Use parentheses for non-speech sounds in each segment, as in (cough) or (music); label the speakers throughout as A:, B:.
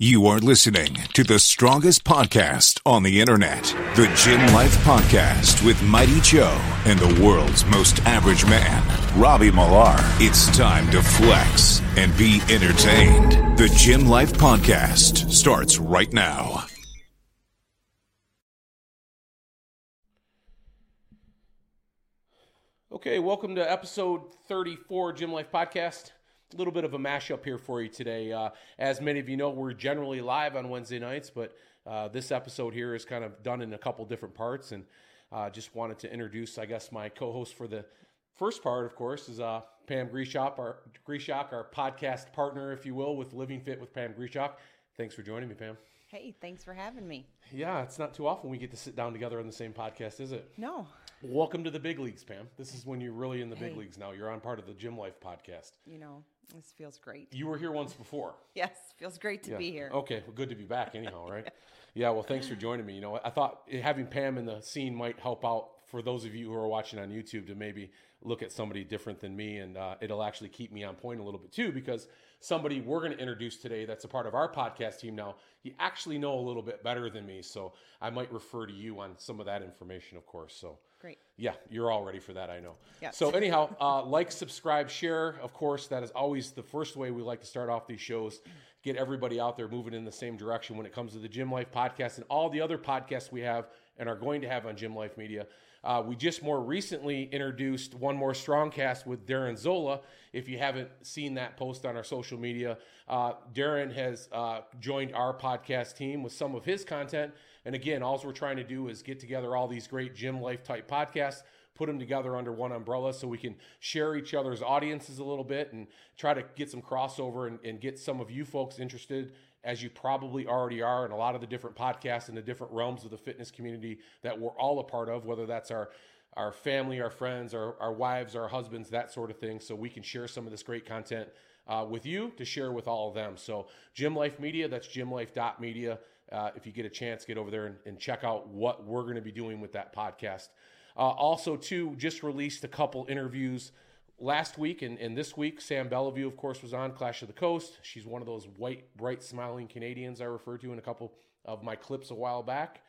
A: You are listening to the strongest podcast on the internet, the Gym Life Podcast with Mighty Joe and the world's most average man, Robbie Millar. It's time to flex and be entertained. The Gym Life Podcast starts right now.
B: Okay, welcome to episode 34 Gym Life Podcast. Little bit of a mashup here for you today. Uh, as many of you know, we're generally live on Wednesday nights, but uh, this episode here is kind of done in a couple different parts. And uh, just wanted to introduce, I guess, my co host for the first part, of course, is uh, Pam Grieshop, our, Grieshok, our podcast partner, if you will, with Living Fit with Pam Grieshok. Thanks for joining me, Pam.
C: Hey, thanks for having me.
B: Yeah, it's not too often we get to sit down together on the same podcast, is it?
C: No,
B: Welcome to the big leagues, Pam. This is when you're really in the big
C: Hey.
B: leagues now. You're on part of the Gym Life podcast.
C: you know, this feels great.
B: You were here once before. (laughs)
C: Yes, feels great to
B: Yeah.
C: be here.
B: Okay, well, good to be back anyhow, (laughs) right? yeah, well, thanks for joining me. You know, I thought having Pam in the scene might help out for those of you who are watching on YouTube to maybe look at somebody different than me, and uh, it'll actually keep me on point a little bit too, because somebody we're going to introduce today that's a part of our podcast team now, you actually know a little bit better than me, so I might refer to you on some of that information, of course. So.
C: Great.
B: Yeah, you're all ready for that, I know.
C: Yes.
B: So anyhow, uh, like, subscribe, share. Of course, that is always the first way we like to start off these shows. Get everybody out there moving in the same direction when it comes to the Gym Life podcast and all the other podcasts we have and are going to have on Gym Life Media. Uh, we just more recently introduced one more Strongcast with Darren Zola. If you haven't seen that post on our social media, uh, Darren has uh, joined our podcast team with some of his content. And again, all we're trying to do is get together all these great gym life type podcasts, put them together under one umbrella so we can share each other's audiences a little bit and try to get some crossover and, and get some of you folks interested, as you probably already are, in a lot of the different podcasts and the different realms of the fitness community that we're all a part of, whether that's our our family, our friends, our, our wives, our husbands, that sort of thing, so we can share some of this great content uh, with you to share with all of them. So, Gym Life Media, that's gymlife.media. Uh, if you get a chance, get over there and, and check out what we're going to be doing with that podcast. Uh, also, too, just released a couple interviews last week and, and this week. Sam Bellevue, of course, was on Clash of the Coast. She's one of those white, bright, smiling Canadians I referred to in a couple of my clips a while back.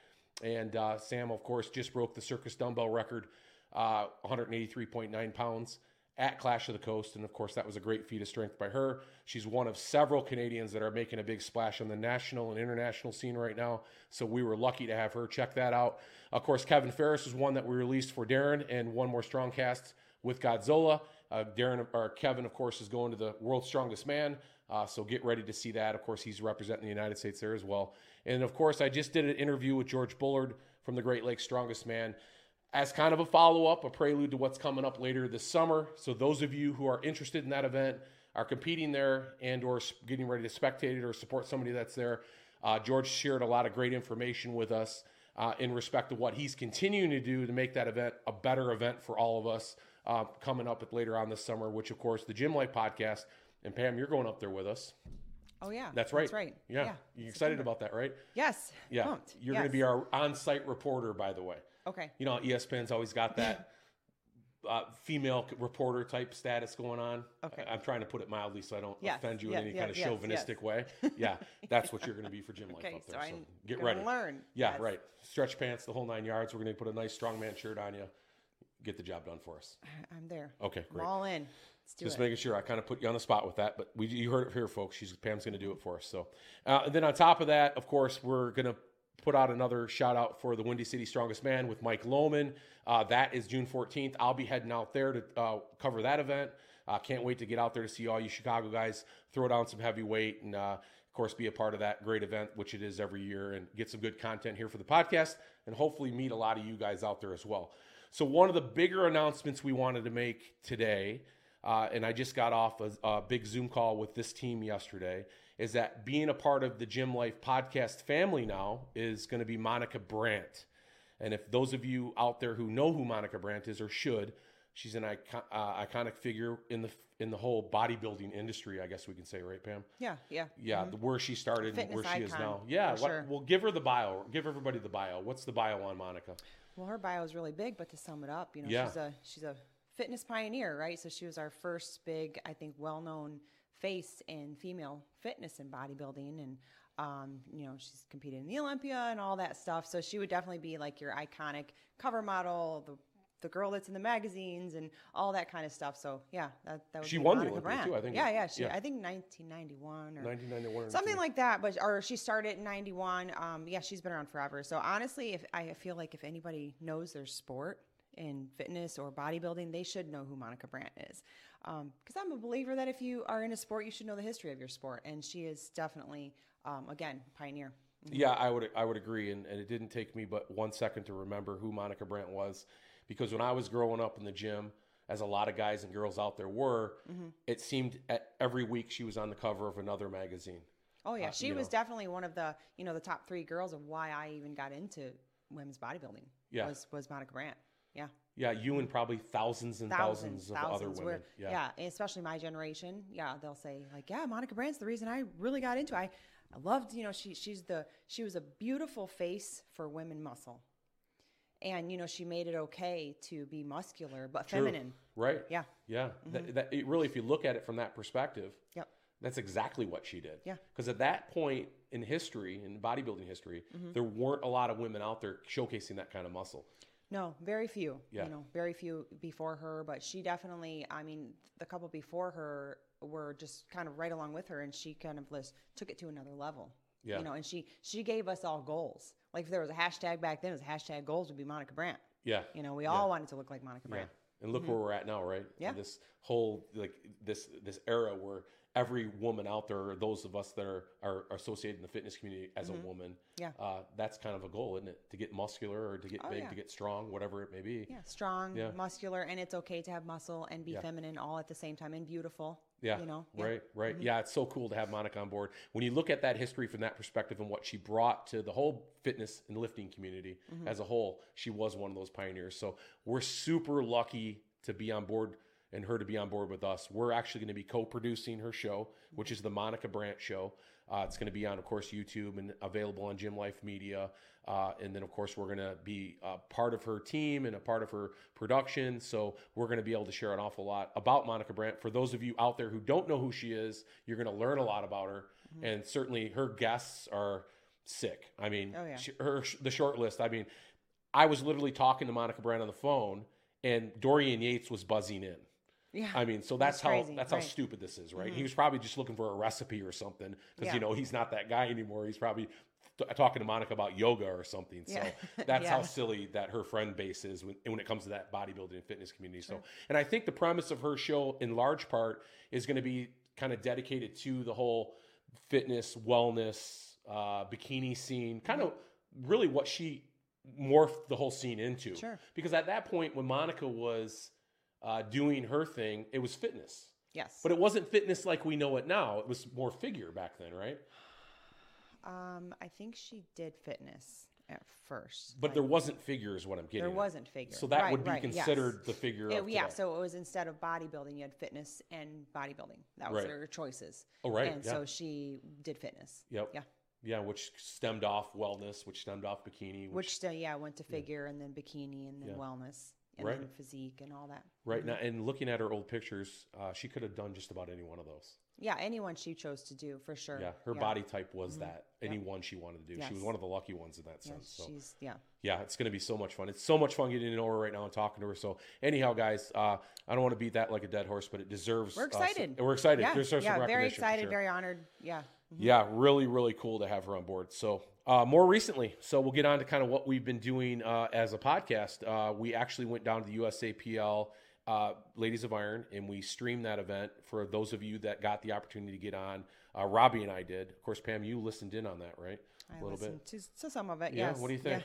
B: And uh, Sam, of course, just broke the circus dumbbell record, uh, 183.9 pounds at Clash of the Coast. And of course, that was a great feat of strength by her. She's one of several Canadians that are making a big splash on the national and international scene right now. So we were lucky to have her. Check that out. Of course, Kevin Faires is one that we released for Darren and one more strong cast with Godzilla. Uh, Darren or Kevin, of course, is going to the World's Strongest Man. Uh, so get ready to see that. Of course, he's representing the United States there as well. And of course, I just did an interview with George Bullard from the Great Lakes Strongest Man as kind of a follow up, a prelude to what's coming up later this summer. So those of you who are interested in that event, are competing there, and or getting ready to spectate it or support somebody that's there, uh, George shared a lot of great information with us uh, in respect to what he's continuing to do to make that event a better event for all of us uh, coming up at later on this summer. Which, of course, the Gym Life podcast. And Pam, you're going up there with us.
C: Oh yeah,
B: That's right.
C: That's right.
B: Yeah. You excited about that, right?
C: Yes.
B: Yeah.
C: pumped.
B: You're going to be our on-site reporter, by the way.
C: Okay.
B: You know, ESPN's always got that (clears throat) uh, female reporter type status going on.
C: Okay.
B: I- I'm trying to put it mildly so I don't
C: Yes,
B: offend you
C: yes,
B: in any
C: yes,
B: kind of chauvinistic way. Yeah, (laughs) that's what you're going to be for gym life
C: Okay.
B: up
C: So
B: there. So
C: I'm
B: get ready.
C: learn.
B: Yeah, right. Stretch pants, the whole nine yards. We're going to put a nice strongman shirt on you. Get the job done for us. (sighs)
C: I'm there.
B: Okay,
C: I'm
B: great.
C: all in.
B: Just
C: it.
B: making sure I kind of put you on the spot with that, but we you heard it here, folks. She's Pam's going to do it for us. So, uh, and then on top of that, of course, we're going to put out another shout out for the Windy City Strongest Man with Mike Lohman. Uh, that is June 14th. I'll be heading out there to uh, cover that event. Uh, can't wait to get out there to see all you Chicago guys throw down some heavy weight and, uh, of course, be a part of that great event, which it is every year, and get some good content here for the podcast and hopefully meet a lot of you guys out there as well. So, one of the bigger announcements we wanted to make today uh, and I just got off a, a big Zoom call with this team yesterday, is that being a part of the Gym Life podcast family now is going to be Monica Brant. And if those of you out there who know who Monica Brant is or should, she's an icon, uh, iconic figure in the in the whole bodybuilding industry, I guess we can say, right, Pam?
C: Yeah. Yeah.
B: Yeah, the, where she started and
C: Fitness
B: where she is now. Yeah, what,
C: sure.
B: well, give her the bio. Give everybody the bio. What's the bio on Monica?
C: Well, her bio is really big, but to sum it up, you know,
B: Yeah.
C: she's a she's a fitness pioneer, right? So she was our first big, I think, well-known face in female fitness and bodybuilding, and Um, you know, she's competed in the Olympia and all that stuff. So she would definitely be like your iconic cover model, the the girl that's in the magazines and all that kind of stuff. So yeah, that, that would
B: She
C: be
B: won the Olympia, too, I think.
C: Yeah, yeah. She,
B: Yeah.
C: I think 1991 or
B: 1991 or
C: something
B: something.
C: like that. But or she started in 91. Um, yeah, she's been around forever. So honestly, if I feel like if anybody knows their sport in fitness or bodybuilding, they should know who Monica Brant is. Because I'm a believer that if you are in a sport, you should know the history of your sport, and she is definitely, um, again, pioneer.
B: Yeah, I would I would agree, and, and it didn't take me but one second to remember who Monica Brant was, because when I was growing up in the gym, as a lot of guys and girls out there were,
C: Mm-hmm.
B: it seemed at, every week she was on the cover of another magazine.
C: Oh yeah,
B: Uh,
C: she was
B: know.
C: definitely one of the you know the top three girls of why I even got into women's bodybuilding.
B: Yeah.
C: was was Monica Brant. Yeah,
B: Yeah, you and probably thousands and thousands,
C: thousands,
B: of
C: thousands.
B: other
C: We're-
B: women. Yeah.
C: yeah, especially my generation. Yeah, they'll say like, yeah, Monica Brant's the reason I really got into. It. I I loved you know she she's the she was a beautiful face for women muscle, and you know she made it okay to be muscular but
B: True.
C: feminine.
B: Right.
C: Yeah.
B: Yeah. That, that, it really, if you look at it from that perspective,
C: Yep.
B: that's exactly what she did.
C: Yeah.
B: Because at that point in history, in bodybuilding history,
C: Mm-hmm.
B: there weren't a lot of women out there showcasing that kind of muscle.
C: No, very few.
B: Yeah.
C: You know, very few before her, but she definitely. I mean, the couple before her were just kind of right along with her, and she kind of just took it to another level.
B: Yeah.
C: You know, and she she gave us all goals. Like if there was a hashtag back then, it was hashtag goals would be Monica Brant.
B: Yeah.
C: You know, we all wanted to look like Monica
B: Yeah.
C: Brant.
B: And look where we're at now, right?
C: Mm-hmm. Yeah.
B: This whole like this this era where every woman out there, or those of us that are, are associated in the fitness community as a woman,
C: Mm-hmm. Yeah.
B: uh, that's kind of a goal, isn't it? To get muscular or to get
C: Oh,
B: big,
C: yeah.
B: to get strong, whatever it may be.
C: Yeah, strong,
B: Yeah.
C: muscular, and it's okay to have muscle and be
B: Yeah.
C: feminine all at the same time and beautiful.
B: Yeah.
C: You know. Yeah. Mm-hmm.
B: Right. Right. Yeah. It's so cool to have Monica on board. When you look at that history from that perspective and what she brought to the whole fitness and lifting community
C: Mm-hmm.
B: as a whole, she was one of those pioneers. So we're super lucky to be on board and her to be on board with us. We're actually going to be co-producing her show, which is the Monica Brant Show. Uh, it's going to be on, of course, YouTube and available on Gym Life Media. Uh, and then, of course, we're going to be a part of her team and a part of her production. So we're going to be able to share an awful lot about Monica Brant. For those of you out there who don't know who she is, you're going to learn a lot about her. And certainly her guests are sick. I mean,
C: Oh, yeah.
B: she, her the short list. I mean, I was literally talking to Monica Brant on the phone, and Dorian Yates was buzzing in.
C: Yeah.
B: I mean, so that's,
C: That's
B: how
C: crazy,
B: that's
C: right. Mm-hmm.
B: how stupid this is, right? He was probably just looking for a recipe or something because
C: Yeah.
B: you know he's not that guy anymore. He's probably t- talking to Monica about yoga or something. So (laughs)
C: Yeah.
B: that's how silly that her friend base is when, when it comes to that bodybuilding and fitness community. So, and I think the premise of her show, in large part, is going to be kind of dedicated to the whole fitness, wellness, uh, bikini scene, kind of really what she morphed the whole scene into.
C: Sure.
B: Because at that point, when Monica was uh, doing her thing, it was fitness.
C: yes.
B: But it wasn't fitness like we know it now. It was more figure back then, right?
C: um, I think she did fitness at first.
B: But
C: like-
B: there wasn't figure, is what I'm getting.
C: There
B: at.
C: wasn't figure.
B: So that
C: Right,
B: would be
C: right, yes.
B: considered the figure.
C: It-
B: of
C: yeah, so it was instead of bodybuilding, you had fitness and bodybuilding. That was
B: Right.
C: her choices.
B: Oh, right,
C: And
B: yeah.
C: so she did fitness.
B: Yep.
C: Yeah.
B: Yeah, which stemmed off wellness, which stemmed off bikini, which,
C: Which, uh, yeah, went to figure and then bikini and then
B: Yeah.
C: wellness and
B: Right.
C: then physique and all that.
B: right now. And looking at her old pictures, uh, she could have done just about any one of those.
C: Yeah, anyone she chose to do for sure.
B: Yeah, her body type was that any one she wanted to do. She was
C: Mm-hmm.
B: One of the lucky ones in that
C: Yeah,
B: sense. So
C: she's yeah.
B: yeah, it's going to be so much fun. It's so much fun getting to know her right now and talking to her. So anyhow, guys, uh, I don't want to beat that like a dead horse, but it deserves.
C: We're
B: uh, some-
C: excited.
B: we're excited.
C: Yeah, yeah, very excited,
B: sure.
C: very honored. Yeah.
B: Yeah, really, really cool to have her on board. So, uh, more recently, so we'll get on to kind of what we've been doing uh, as a podcast. Uh, we actually went down to the USAPL uh, Ladies of Iron and we streamed that event for those of you that got the opportunity to get on. Uh, Robbie and I did. Of course, Pam, you listened in on that, right?
C: I
B: a little bit.
C: to, to some of it.
B: Yeah,
C: Yes.
B: what do you think?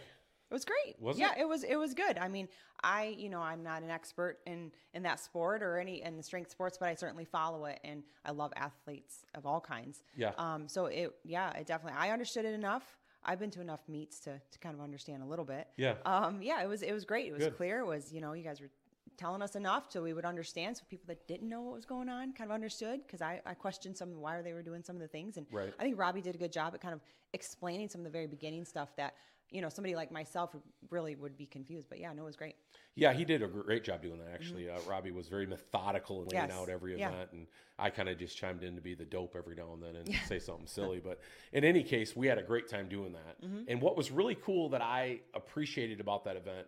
C: It was great.
B: Was
C: yeah,
B: it?
C: it? was. It was good. I mean, I you know I'm not an expert in in that sport or any in the strength sports, but I certainly follow it, and I love athletes of all kinds.
B: Yeah.
C: Um. So it yeah it definitely I understood it enough. I've been to enough meets to to kind of understand a little bit.
B: Yeah.
C: Um. Yeah. It was it was great. It was
B: Good.
C: clear. It was you know you guys were telling us enough so we would understand. So people that didn't know what was going on kind of understood because I, I questioned some of why they were doing some of the things. And
B: Right.
C: I think Robbie did a good job at kind of explaining some of the very beginning stuff that, you know, somebody like myself really would be confused. But yeah, no, it was great.
B: Yeah, he did a great job doing that. Actually, uh, Robbie was very methodical in laying
C: Mm-hmm. Yes.
B: out every
C: Yeah.
B: event, and I kind of just chimed in to be the dope every now and then and say something silly. But in any case, we had a great time doing that.
C: Mm-hmm.
B: And what was really cool that I appreciated about that event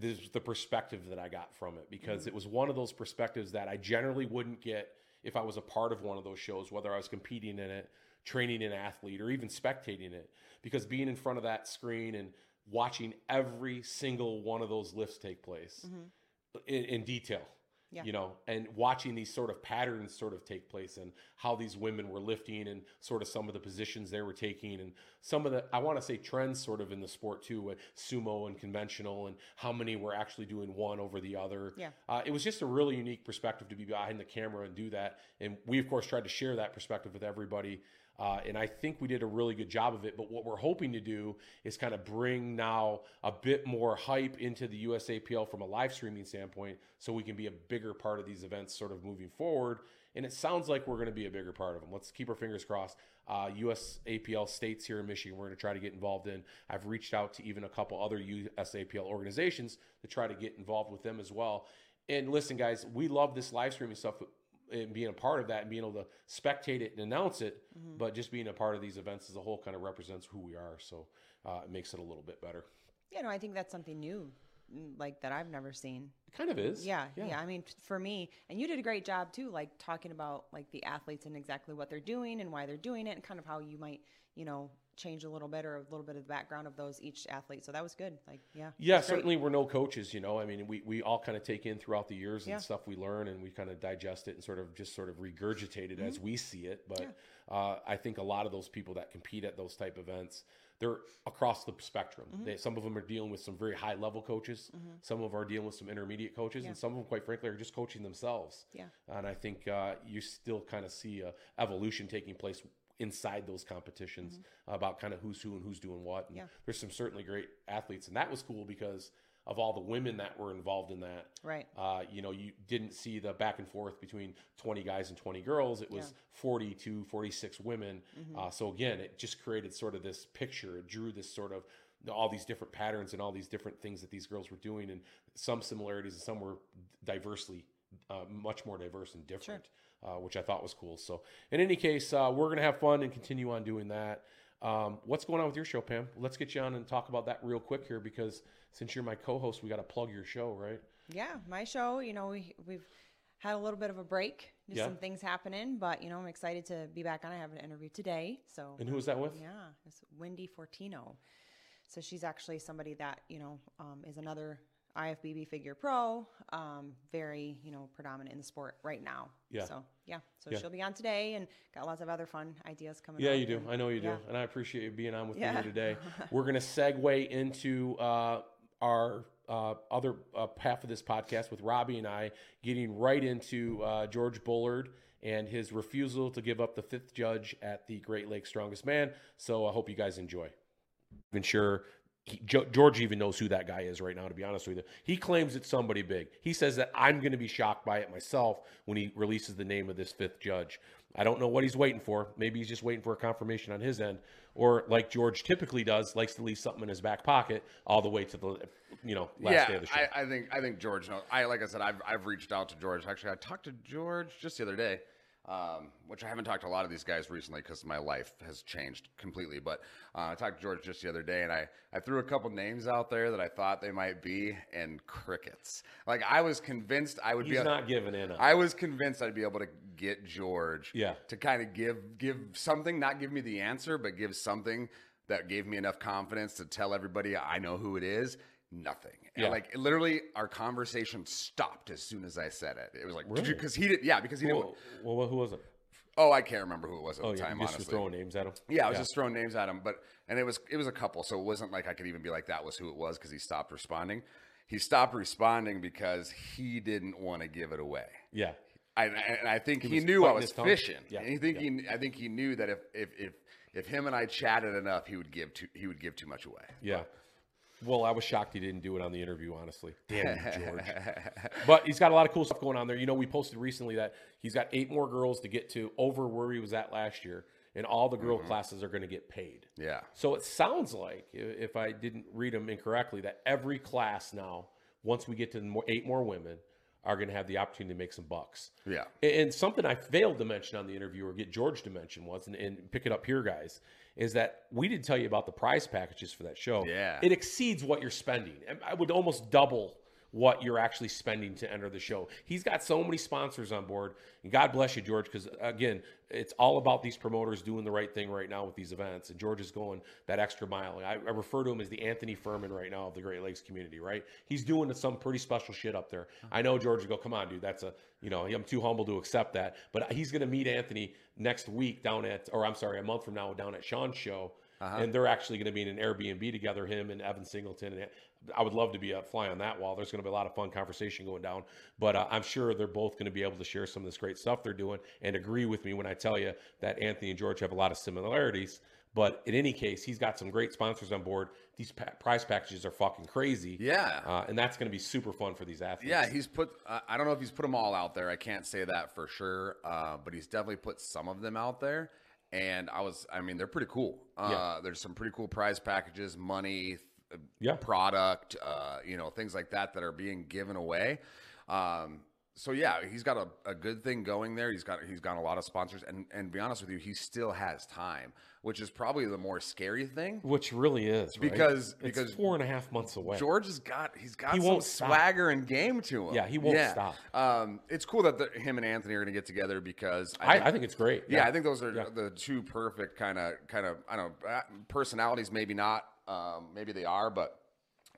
B: is the perspective that I got from it because it was one of those perspectives that I generally wouldn't get if I was a part of one of those shows, whether I was competing in it, training an athlete, or even spectating it. Because being in front of that screen and watching every single one of those lifts take place in, in detail.
C: Yeah.
B: You know, and watching these sort of patterns sort of take place and how these women were lifting and sort of some of the positions they were taking and some of the, I want to say trends sort of in the sport too, with sumo and conventional and how many were actually doing one over the other.
C: Yeah.
B: Uh, it was just a really unique perspective to be behind the camera and do that. And we, of course, tried to share that perspective with everybody. Uh, and I think we did a really good job of it. But what we're hoping to do is kind of bring now a bit more hype into the USAPL from a live streaming standpoint so we can be a bigger part of these events sort of moving forward. And it sounds like we're going to be a bigger part of them. Let's keep our fingers crossed. Uh, USAPL states here in Michigan, we're going to try to get involved in. I've reached out to even a couple other USAPL organizations to try to get involved with them as well. And listen, guys, we love this live streaming stuff and being a part of that and being able to spectate it and announce it. But just being a part of these events as a whole kind of represents who we are. So uh, it makes it a little bit better.
C: Yeah, no, I think that's something new, mm, like that I've never seen.
B: It kind of is.
C: Yeah, yeah, I mean, for me, and you did a great job too, like talking about like the athletes and exactly what they're doing and why they're doing it, and kind of how you might, you know, change a little bit or a little bit of the background of those each athlete. So that was good. Like, yeah,
B: Yeah, certainly we're no coaches, you know. I mean, we, we all kind of take in throughout the years and
C: Yeah.
B: stuff we learn and we kind of digest it and sort of just sort of regurgitate it
C: Mm-hmm.
B: as we see it. But uh, I think a lot of those people that compete at those type events, they're across the spectrum.
C: Mm-hmm.
B: They, some of them are dealing with some very high level coaches. Some of them are dealing with some intermediate coaches, and some of them, quite frankly, are just coaching themselves.
C: Yeah.
B: And I think uh, you still kind of see a evolution taking place inside those competitions about kind of who's who and who's doing what. And
C: Mm-hmm. Yeah.
B: there's some certainly great athletes, and that was cool because of all the women that were involved in that.
C: Right.
B: Uh, you know, you didn't see the back and forth between 20 guys and 20 girls. It was
C: Yeah. Mm-hmm.
B: 42, 46 women. Uh, so again, it just created sort of this picture. It drew this sort of all these different patterns and all these different things that these girls were doing, and some similarities and some were diversely, uh, much more diverse and different, uh, which I thought was cool. So, in any case, uh, we're gonna have fun and continue on doing that. Um, what's going on with your show, Pam? Let's get you on and talk about that real quick here because since you're my co-host, we got to plug your show, right?
C: Yeah, my show, you know, we, we've had a little bit of a break, just
B: Yeah.
C: some things happening, but, you know, I'm excited to be back on. I have an interview today. So,
B: And who is that with?
C: yeah, it's Wendy Fortino. So she's actually somebody that, you know, um, is another IFBB figure pro, um, very, you know, predominant in the sport right now.
B: Yeah.
C: So, yeah. So
B: Yeah.
C: she'll be on today and got lots of other fun ideas coming
B: Yeah, you do.
C: and-
B: I know you do,
C: yeah.
B: and I appreciate you being on with me
C: Yeah.
B: here today. (laughs) We're going to segue into uh, our uh, other uh, half of this podcast with Robbie and I, getting right into uh, George Bullard and his refusal to give up the fifth judge at the Great Lakes Strongest Man. So I hope you guys enjoy. Even sure. He, Jo- George even knows who that guy is right now, to be honest with you. He claims it's somebody big. He says that I'm going to be shocked by it myself when he releases the name of this fifth judge. I don't know what he's waiting for. Maybe he's just waiting for a confirmation on his end, or like George typically does, likes to leave something in his back pocket all the way to the you know last day of the show.
D: I, I think I think George knows. I like I said, I've I've reached out to George. Actually, I talked to George just the other day, um, which I haven't talked to a lot of these guys recently because my life has changed completely. But uh, I talked to George just the other day, and I I threw a couple names out there that I thought they might be, and crickets. Like I was convinced I would
B: he's
D: be. able-
B: not giving in.
D: I was convinced I'd be able to get George
B: Yeah.
D: to kind of give give something, not give me the answer, but give something that gave me enough confidence to tell everybody I know who it is. Nothing. And,
B: Yeah.
D: like literally, our conversation stopped as soon as I said it. It was like
B: Really?
D: because he did. Yeah, because he didn't.
B: well, well, who was it?
D: Oh, I can't remember who it was at
B: Oh,
D: the
B: yeah,
D: time.
B: you just
D: honestly,
B: throwing names at him.
D: yeah, I was just throwing names at him, but and it was it was a couple, so it wasn't like I could even be like that was who it was because he stopped responding. He stopped responding because he didn't want to give it away.
B: yeah.
D: I, and I think he,
B: was
D: knew I was fishing.
B: Yeah,
D: And I think he, I think he knew that if, if if if him and I chatted enough, he would give too he would give too much away.
B: Yeah. Well, I was shocked he didn't do it on the interview, honestly. Damn you, George. (laughs) but he's got a lot of cool stuff going on there. You know, we posted recently that he's got eight more girls to get to over where he was at last year, and all the girl mm-hmm. classes are going to get paid.
D: Yeah.
B: So it sounds like, if I didn't read them incorrectly, that every class now, once we get to more, eight more women, are going to have the opportunity to make some bucks.
D: Yeah.
B: And, something I failed to mention on the interview or get George to mention was, and, and pick it up here, guys, is that we didn't tell you about the prize packages for that show.
D: Yeah.
B: It exceeds what you're spending. I would almost double what you're actually spending to enter the show. He's got so many sponsors on board. And God bless you, George, because again, it's all about these promoters doing the right thing right now with these events. And George is going that extra mile. I, I refer to him as the Anthony Furman right now of the Great Lakes community, right? He's doing some pretty special shit up there. Uh-huh. I know George would go, come on, dude, that's a, you know, I'm too humble to accept that. But he's going to meet Anthony next week down at, or I'm sorry, a month from now down at Sean's show. Uh-huh. And they're actually going to be in an Airbnb together, him and Evan Singleton. And I would love to be a fly on that wall. There's going to be a lot of fun conversation going down. But uh, I'm sure they're both going to be able to share some of this great stuff they're doing and agree with me when I tell you that Anthony and George have a lot of similarities. But in any case, he's got some great sponsors on board. These pa- prize packages are fucking crazy.
D: Yeah.
B: Uh, and that's going to be super fun for these athletes.
D: Yeah, he's put. Uh, I don't know if he's put them all out there. I can't say that for sure, uh, but he's definitely put some of them out there. And I was, I mean, they're pretty cool. Uh,
B: Yeah.
D: There's some pretty cool prize packages, money, uh,
B: Yeah.
D: product, uh, you know, things like that that are being given away. Um, so yeah, he's got a, a good thing going there. He's got he's got a lot of sponsors, and and be honest with you, he still has time, which is probably the more scary thing.
B: Which really is. right?
D: Because-
B: It's
D: because
B: four and a half months away.
D: George has got he's got
B: He
D: some
B: won't
D: swagger and game to him.
B: Yeah, he won't stop.
D: Um, it's cool that the, him and Anthony are going to get together because
B: I, I think it's great.
D: yeah, I think those are
B: Yeah.
D: the two perfect kind of kind of I don't know personalities. Maybe not. Um, maybe they are, but.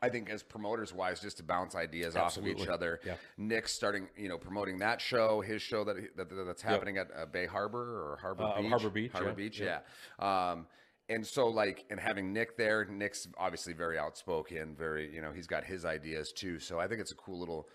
D: I think as promoters wise, just to bounce ideas off of each other.
B: Yeah.
D: Nick's starting, you know, promoting that show, his show that, that that's happening at uh, Bay Harbor or Harbor
B: Uh,
D: Beach.
B: Harbor Beach,
D: Harbor
B: yeah.
D: Beach,
B: Yeah.
D: yeah. Um, and so like, and having Nick there, Nick's obviously very outspoken, very, you know, he's got his ideas too. So I think it's a cool little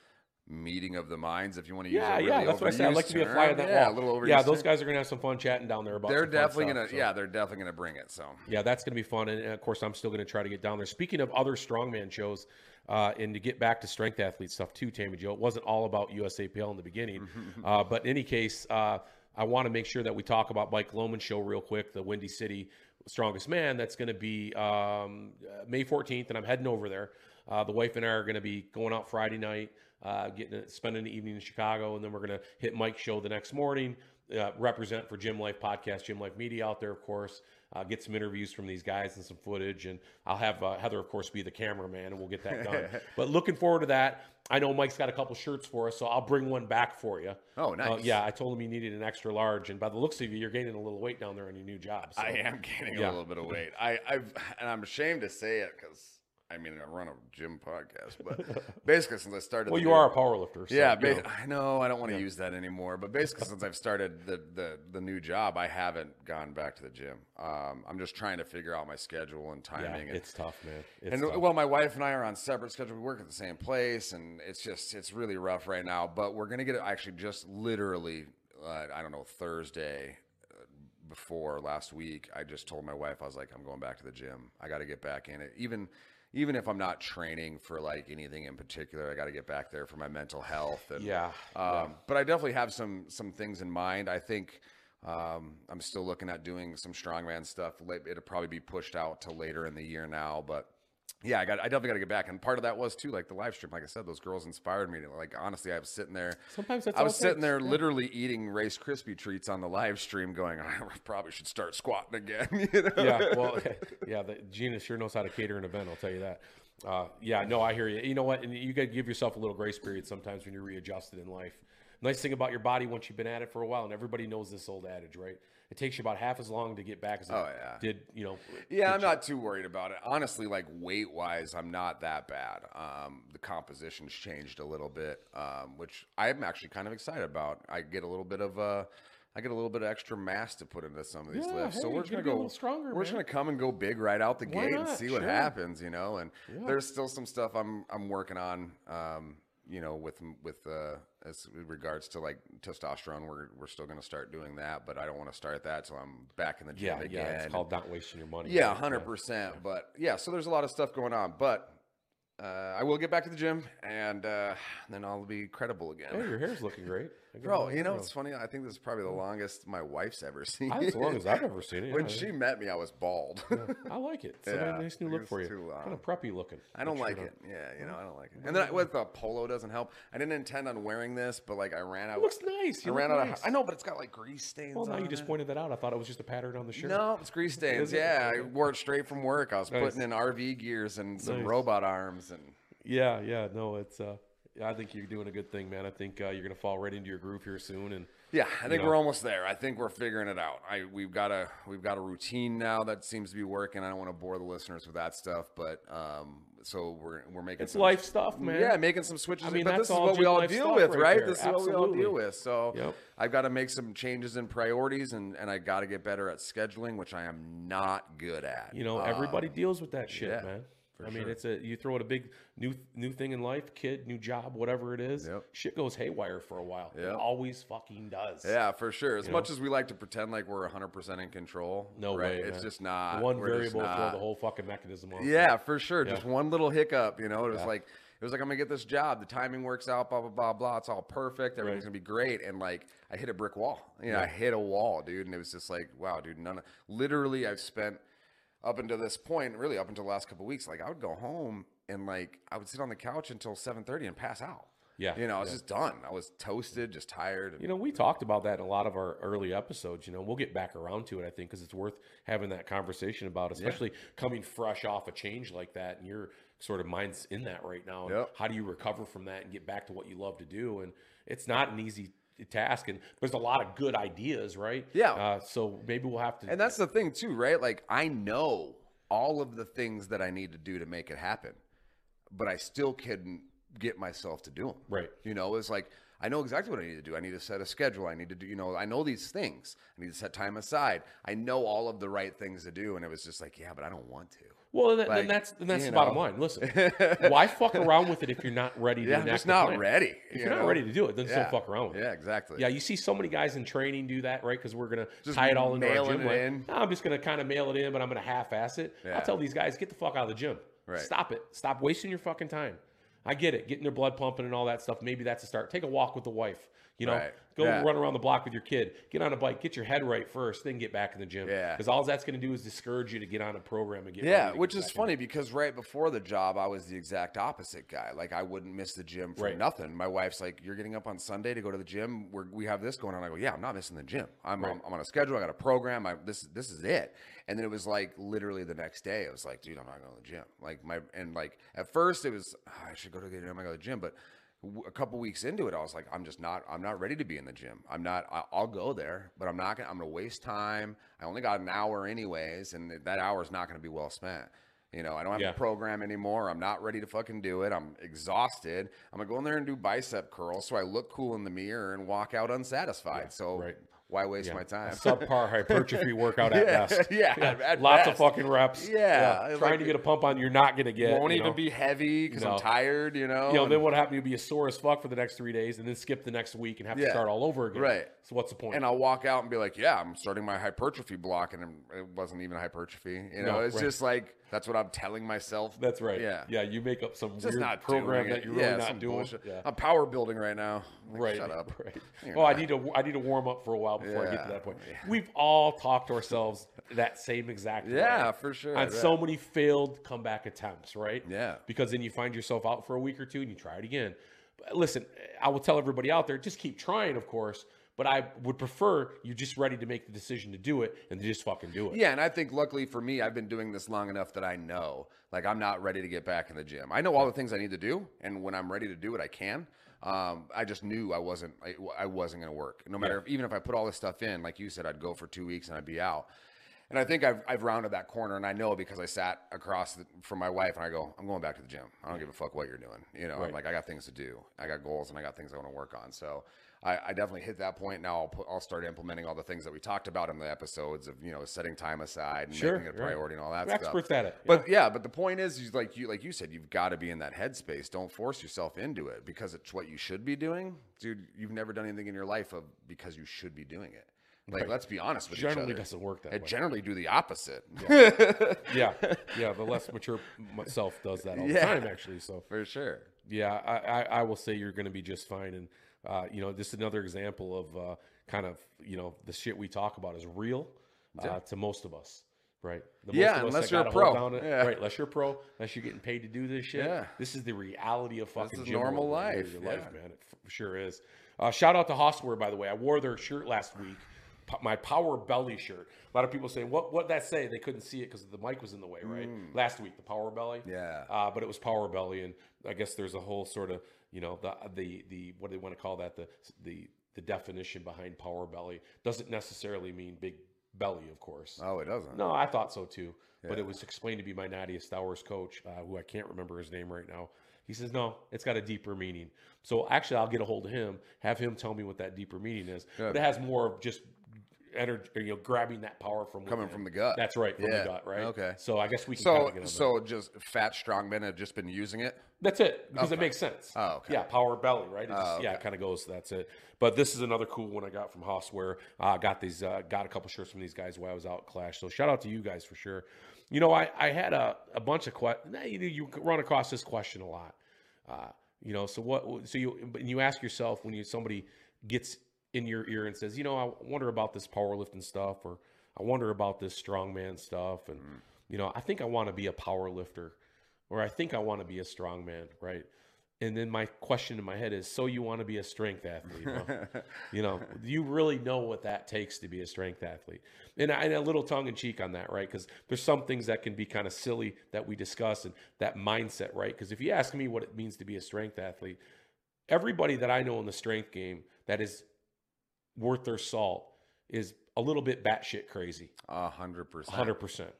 D: meeting of the minds, if you want to use
B: Yeah,
D: a really
B: yeah, that's what I said. I'd like to be a fly on that
D: yeah,
B: wall.
D: a little overused
B: yeah, those guys are gonna have some fun chatting down there about.
D: They're definitely
B: stuff,
D: gonna,
B: so.
D: yeah, they're definitely gonna bring it. So
B: Yeah, that's going to be fun. And, of course, I'm still going to try to get down there. Speaking of other strongman shows, uh, and to get back to strength athlete stuff too, Tammy Joe, it wasn't all about USAPL in the beginning. (laughs) uh, but in any case, uh, I want to make sure that we talk about Mike Loman show real quick, the Windy City Strongest Man. That's going to be um, uh, May 14th, and I'm heading over there. Uh, the wife and I are going to be going out Friday night, uh, getting spending the evening in Chicago, and then we're to hit Mike's show the next morning. Uh, represent for Gym Life Podcast, Gym Life Media out there, of course. Uh, get some interviews from these guys and some footage, and I'll have uh, Heather, of course, be the cameraman, and we'll get that done. (laughs) but looking forward to that. I know Mike's got a couple shirts for us, so I'll bring one back for you.
D: Oh,
B: Uh,
D: nice.
B: yeah, I told him you needed an extra large, and by the looks of you, you're gaining a little weight down there on your new job. So.
D: I am gaining
B: yeah.
D: a little bit of weight. I, I've, and I'm ashamed to say it because I mean I run a gym podcast, but (laughs) basically since I started,
B: Well, you
D: new-
B: are a power lifter. So,
D: yeah,
B: you know.
D: I know I don't want to use that anymore, but basically since I've started the, the the new job, I haven't gone back to the gym. Um, I'm just trying to figure out my schedule and
B: yeah,
D: timing. and,
B: it's tough, man. It's
D: and
B: tough.
D: well, my wife and I are on separate schedules. We work at the same place, and it's just it's really rough right now. But we're gonna get it actually just literally, uh, I don't know, Thursday uh, before last week. I just told my wife I was like, I'm going back to the gym. I got to get back in it, even. Even if I'm not training for like anything in particular, I got to get back there for my mental health. And,
B: Yeah,
D: um, but I definitely have some some things in mind. I think um, I'm still looking at doing some strongman stuff. It'll probably be pushed out to later in the year now, but yeah, I got I definitely got to get back. And part of that was too like the live stream. Like I said, those girls inspired me. Like honestly, I was sitting there.
B: Sometimes that's
D: I was sitting there
B: yeah.
D: literally eating Rice Krispie treats on the live stream, going, (laughs) I probably should start squatting again. (laughs) You know?
B: yeah, well, (laughs) yeah, the, Gina sure knows how to cater an event. I'll tell you that. Uh, yeah, no, I hear you. You know what? And you got to give yourself a little grace period sometimes when you're readjusted in life. Nice thing about your body once you've been at it for a while, and everybody knows this old adage, right? It takes you about half as long to get back as it
D: Oh, yeah.
B: did, you know.
D: Yeah, I'm not too worried about it. Honestly, like weight wise, I'm not that bad. Um, the composition's changed a little bit, um, which I'm actually kind of excited about. I get a little bit of uh, I get a little bit of extra mass to put into some of these
B: Yeah,
D: lifts. so we're just gonna
B: gonna be a
D: go
B: stronger,
D: We're just gonna come and go big right out the
B: Why
D: gate and
B: not?
D: see what happens, you know. And there's still some stuff I'm I'm working on. Um, you know, with with uh, as regards to like testosterone, we're we're still going to start doing that, but I don't want to start that till I'm back in the gym
B: Yeah,
D: again.
B: yeah, it's called not wasting your money.
D: Yeah, hundred percent. But yeah, so there's a lot of stuff going on. But uh, I will get back to the gym, and uh, then I'll be credible again.
B: Hey, your hair's looking great. I
D: Bro, you know it's funny. I think this is probably the longest my wife's ever (laughs) seen.
B: That's the longest I've ever seen it.
D: when
B: yeah.
D: she met me, I was bald. (laughs)
B: I like it. It's
D: Yeah,
B: a nice new look for you.
D: too long.
B: Kind of preppy looking.
D: I don't like it. Yeah, you know, I don't like it. And then I, with the polo doesn't help. I didn't intend on wearing this, but like I ran out.
B: It looks nice.
D: I
B: You
D: ran out
B: nice.
D: of. I know, but it's got like grease stains.
B: Well, now you just
D: it.
B: pointed that out. I thought it was just a pattern on the shirt.
D: No, it's grease (laughs) stains.
B: It?
D: Yeah, I wore it straight from work. I was
B: Nice.
D: putting in RV gears and some
B: Nice.
D: robot arms and.
B: Yeah, yeah. No, it's. uh yeah, I think you're doing a good thing, man. I think uh, you're gonna fall right into your groove here soon, and
D: Yeah, I think
B: know.
D: we're almost there. I think we're figuring it out. I we've got a we've got a routine now that seems to be working. I don't want to bore the listeners with that stuff, but um, so we're we're making
B: it's
D: some,
B: life stuff, man.
D: Yeah, making some switches.
B: I mean,
D: but this is what we all deal with,
B: right there.
D: This is what we all deal with. So
B: Yep.
D: I've got to make some changes in priorities, and and I got to get better at scheduling, which I am not good at.
B: You know, everybody deals with that shit,
D: yeah,
B: man.
D: For
B: I mean, it's a you throw out a big new new thing in life, kid, new job, whatever it is.
D: Yep.
B: Shit goes haywire for a while. It always fucking does.
D: Yeah, for sure. As
B: You
D: much
B: know?
D: as we like to pretend like we're 100% in control,
B: No
D: right?
B: way.
D: It's
B: man.
D: just not.
B: One variable throw the whole fucking mechanism off.
D: Yeah, for sure.
B: Yeah.
D: Just one little hiccup, you know. It was
B: Yeah.
D: like it was like I'm gonna get this job. The timing works out. Blah blah blah blah. It's all perfect. Everything's
B: Right.
D: gonna be great. And like I hit a brick wall. You know,
B: Yeah.
D: I hit a wall, dude. And it was just like, wow, dude. None. Of, literally, I've spent up until this point, really up until the last couple of weeks. Like I would go home and like I would sit on the couch until 7:30 and pass out.
B: Yeah,
D: You know, I was
B: yeah.
D: just done. I was toasted, just tired. and-
B: You know, we talked about that in a lot of our early episodes. You know, we'll get back around to it, I think, because it's worth having that conversation about, especially coming fresh off a change like that. And your sort of mind's in that right now.
D: Yep.
B: How do you recover from that and get back to what you love to do? And it's not an easy task. And there's a lot of good ideas, right?
D: Yeah.
B: Uh, so maybe we'll have to.
D: And that's the thing too, right? Like I know all of the things that I need to do to make it happen, but I still couldn't get myself to do them.
B: Right.
D: You know, it's like I know exactly what I need to do. I need to set a schedule. I need to do, you know, I know these things. I need to set time aside. I know all of the right things to do. And it was just like, yeah, but I don't want to.
B: Well, then, then that's then that's the bottom line. Listen, (laughs) why fuck around with it if you're not ready to
D: Yeah, I'm just not ready.
B: If
D: you
B: you're not ready to do it, then
D: yeah.
B: don't fuck around with it.
D: Yeah, exactly.
B: Yeah, you see so many guys in training do that, right? Because we're gonna
D: Just
B: tie it all into our gym. like,
D: in.
B: "No, I'm just gonna kind of mail it in, but I'm gonna half-ass it.
D: Yeah.
B: I'll tell these guys, get the fuck out of the gym.
D: Right.
B: Stop it. Stop wasting your fucking time. I get it, getting their blood pumping and all that stuff. Maybe that's a start. Take a walk with the wife. You know,
D: Right.
B: go
D: Yeah.
B: run around the block with your kid. Get on a bike. Get your head right first, then get back in the gym.
D: Yeah.
B: Because all that's going to do is discourage you to get on a program and get.
D: Yeah, which
B: get
D: is
B: back in
D: funny because right before the job, I was the exact opposite guy. Like I wouldn't miss the gym for
B: Right.
D: nothing. My wife's like, "You're getting up on Sunday to go to the gym. We're, we have this going on." I go, "Yeah, I'm not missing the gym. I'm, I'm, I'm on a schedule. I got a program. I, this this is it." And then it was like literally the next day, I was like, "Dude, I'm not going to the gym." Like my and like at first it was, "Ah, "I should go to the gym. I go to the gym," but a couple weeks into it, I was like, I'm just not, I'm not ready to be in the gym. I'm not, I- I'll go there, but I'm not gonna, I'm gonna waste time. I only got an hour anyways, and that hour is not gonna be well spent. You know, I don't have
B: Yeah.
D: a program anymore. I'm not ready to fucking do it. I'm exhausted. I'm gonna go in there and do bicep curls so I look cool in the mirror and walk out unsatisfied. so
B: right.
D: Why waste
B: Yeah.
D: my time?
B: Subpar hypertrophy workout at (laughs)
D: Yeah,
B: best.
D: yeah, at
B: lots
D: best.
B: of fucking reps.
D: Yeah,
B: trying
D: like-
B: to get a pump on, you're not gonna get.
D: It.
B: Won't
D: even
B: know?
D: be heavy because
B: No.
D: I'm tired. You know.
B: You know,
D: and-
B: then what happened? You'll be a sore as fuck for the next three days, and then skip the next week and have to start all over again.
D: Right.
B: So what's the point?
D: and I'll walk out and be like, "Yeah, I'm starting my hypertrophy block," and it wasn't even hypertrophy. You know,
B: No,
D: it's
B: right.
D: just like that's what I'm telling myself.
B: That's right.
D: Yeah,
B: Yeah. You make up some
D: just
B: weird
D: not
B: program that you're really
D: yeah,
B: not doing. Yeah.
D: I'm power building right now. Like,
B: Right.
D: Shut up. (laughs)
B: Right. (laughs)
D: You're
B: Oh, I need to. I need to warm up for a while before I get to that point. We've all talked to ourselves that same exact.
D: Yeah,
B: way
D: for sure.
B: On
D: Yeah.
B: so many failed comeback attempts, right?
D: Yeah.
B: Because then you find yourself out for a week or two and you try it again. But listen, I will tell everybody out there, just keep trying, of course. But I would prefer you just ready to make the decision to do it and just fucking do it.
D: Yeah, and I think luckily for me, I've been doing this long enough that I know, like, I'm not ready to get back in the gym. I know all the things I need to do, and when I'm ready to do it, I can. Um, I just knew I wasn't, I, I wasn't going to work. No matter, if, even if I put all this stuff in, like you said, I'd go for two weeks and I'd be out. And I think I've, I've rounded that corner, and I know because I sat across the, from my wife, and I go, I'm going back to the gym. I don't give a fuck what you're doing. You know, I'm like, I got things to do. I got goals, and I got things I want to work on. So I, I definitely hit that point. Now I'll put, I'll start implementing all the things that we talked about in the episodes of you know setting time aside and
B: Sure,
D: making it a
B: right.
D: priority and all that
B: We're
D: stuff.
B: experts at it.
D: But yeah, but the point is, is like you like you said, you've got to be in that headspace. Don't force yourself into it because it's what you should be doing, dude. You've never done anything in your life of because you should be doing it. Like,
B: Right.
D: let's be honest with
B: Generally
D: each other.
B: doesn't work that
D: It
B: way.
D: generally do the opposite.
B: yeah, (laughs) yeah. The less mature myself does that all the time, actually. So
D: For sure.
B: yeah, I, I, I will say you're going to be just fine. And uh, you know, this is another example of uh, kind of you know the shit we talk about is real uh, to most of us, right? The most
D: Yeah,
B: of us
D: unless you're a pro.
B: down it-
D: Yeah.
B: right? Unless you're a pro, unless you're getting paid to do this shit.
D: Yeah.
B: this is the reality of fucking
D: normal life,
B: Your
D: yeah.
B: life, man. It f- sure is. Uh, shout out to Hosswear, by the way. I wore their shirt last week. My power belly shirt. A lot of people saying, "What? What that say?" They couldn't see it because the mic was in the way, right? Last week, the power belly.
D: Mm. Yeah.
B: Uh, but it was power belly, and I guess there's a whole sort of you know the the the what do they want to call that the the the definition behind power belly doesn't necessarily mean big belly, of course.
D: Oh, it doesn't.
B: No, I thought so too. But it was explained to be by Nadia Stowers' coach, uh, who I can't remember his name right now. He says, no, it's got a deeper meaning. So actually, I'll get a hold of him, have him tell me what that deeper meaning is. But it has more of just energy, you know, grabbing that power from
D: Coming
B: within.
D: from the gut.
B: That's right, from
D: Yeah.
B: the gut, right?
D: Okay.
B: So I guess we can
D: So,
B: kinda get on
D: so just fat strong men have just been using it.
B: that's it because it makes sense.
D: Oh, okay.
B: Yeah, power belly, right? Just-
D: Oh,
B: Yeah, it kind of goes. That's it. But this is another cool one I got from Hosswear. Uh, got these, uh, got a couple shirts from these guys while I was out at Clash. So shout out to you guys for sure. You know, I, I had a, a bunch of questions. You, you run across this question a lot. Uh, you know, so what? So you and you ask yourself when you somebody gets in your ear and says, you know, I wonder about this powerlifting stuff, or I wonder about this strongman stuff, and mm. you know, I think I want to be a power lifter, or I think I want to be a strongman, right? And then my question in my head is, so you want to be a strength athlete? Huh? (laughs) you know, do you really know what that takes to be a strength athlete? And, I, and a little tongue in cheek on that, right? Because there's some things that can be kind of silly that we discuss and that mindset, right? Because if you ask me what it means to be a strength athlete, everybody that I know in the strength game that is worth their salt is a little bit batshit crazy.
D: A hundred percent.
B: Hundred percent.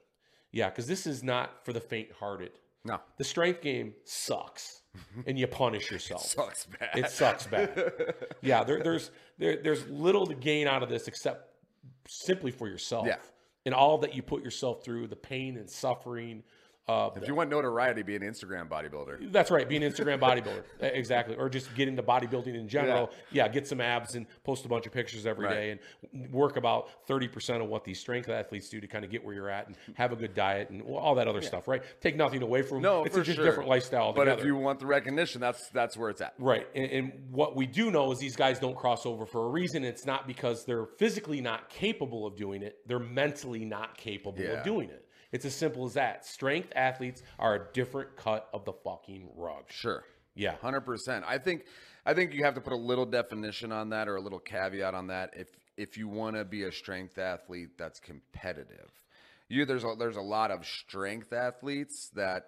B: Yeah, because this is not for the faint-hearted.
D: No.
B: The strength game sucks, mm-hmm. and you punish yourself.
D: Sucks bad.
B: It sucks bad. (laughs) yeah, there, there's there, there's little to gain out of this except simply for yourself.
D: Yeah.
B: And all that you put yourself through, the pain and suffering. Uh,
D: if you want notoriety, be an Instagram bodybuilder.
B: that's right. Be an Instagram bodybuilder. (laughs) Exactly. Or just get into bodybuilding in general. Yeah. get some abs and post a bunch of pictures every
D: Right.
B: day and work about 30% of what these strength athletes do to kind of get where you're at and have a good diet and all that other stuff, right? Take nothing away from
D: No,
B: It's
D: for
B: a just
D: sure.
B: different lifestyle
D: But if you want the recognition, that's that's where it's at.
B: Right. And, and what we do know is these guys don't cross over for a reason. It's not because they're physically not capable of doing it, they're mentally not capable
D: Yeah.
B: of doing it. It's as simple as that. Strength athletes are a different cut of the fucking rug.
D: Sure.
B: Yeah.
D: Hundred percent. I think I think you have to put a little definition on that or a little caveat on that if if you want to be a strength athlete that's competitive. You there's a, there's a lot of strength athletes that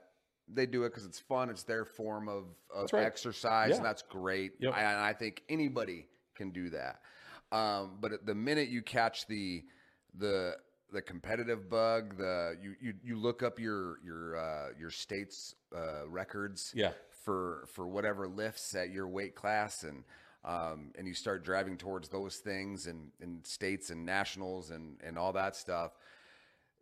D: they do it because it's fun. It's their form of, of
B: right.
D: exercise,
B: Yeah.
D: and that's great.
B: Yep.
D: I, and I think anybody can do that. Um, but the minute you catch the the the competitive bug, the you you, you look up your your uh, your state's uh, records
B: Yeah.
D: for for whatever lifts at your weight class and um, and you start driving towards those things and, and states and nationals and, and all that stuff,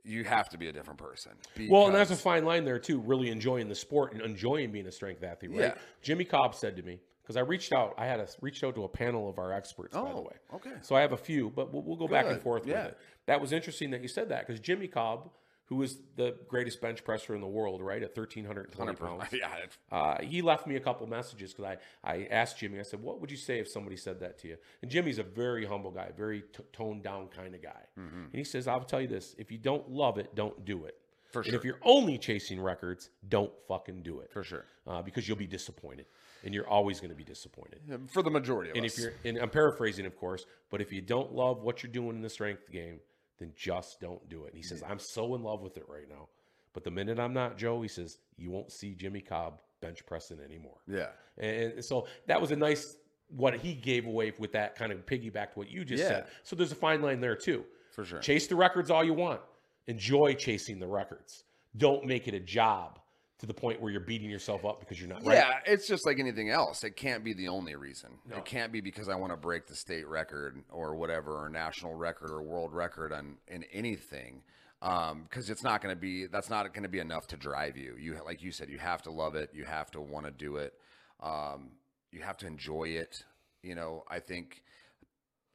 D: you have to be a different person.
B: Well, and that's a fine line there too, really enjoying the sport and enjoying being a strength athlete, right?
D: Yeah.
B: Jimmy Kolb said to me, because I reached out, I had a, reached out to a panel of our experts, by the
D: Oh,
B: way.
D: okay.
B: So I have a few, but we'll, we'll go back and forth
D: yeah.
B: with it. That was interesting that you said that because Jimmy Kolb, who is the greatest bench presser in the world, right, at 1,320 pounds, (laughs)
D: yeah,
B: uh, he left me a couple messages because I, I asked Jimmy, I said, what would you say if somebody said that to you? And Jimmy's a very humble guy, very t- toned down kind of guy.
D: Mm-hmm.
B: And he says, I'll tell you this if you don't love it, don't do it.
D: For sure.
B: And if you're only chasing records, don't fucking do it.
D: For sure.
B: Uh, because you'll be disappointed. And you're always going to be disappointed.
D: for the majority of
B: And
D: us.
B: if you're, and I'm paraphrasing, of course, but if you don't love what you're doing in the strength game, then just don't do it. And he says, I'm so in love with it right now. But the minute I'm not, Joe, he says, you won't see Jimmy Kolb bench pressing anymore.
D: yeah.
B: And so that was a nice what he gave away with that kind of piggyback to what you just
D: Yeah.
B: said. So there's a fine line there too.
D: For sure.
B: Chase the records all you want. Enjoy chasing the records. Don't make it a job to the point where you're beating yourself up because you're not right.
D: Yeah, it's just like anything else. It can't be the only reason. It can't be because I want to break the state record or whatever, or national record or world record on in anything. Because it's not going to be. That's not going to be enough to drive you. You like you said, you have to love it. You have to want to do it. Um, you have to enjoy it. You know, I think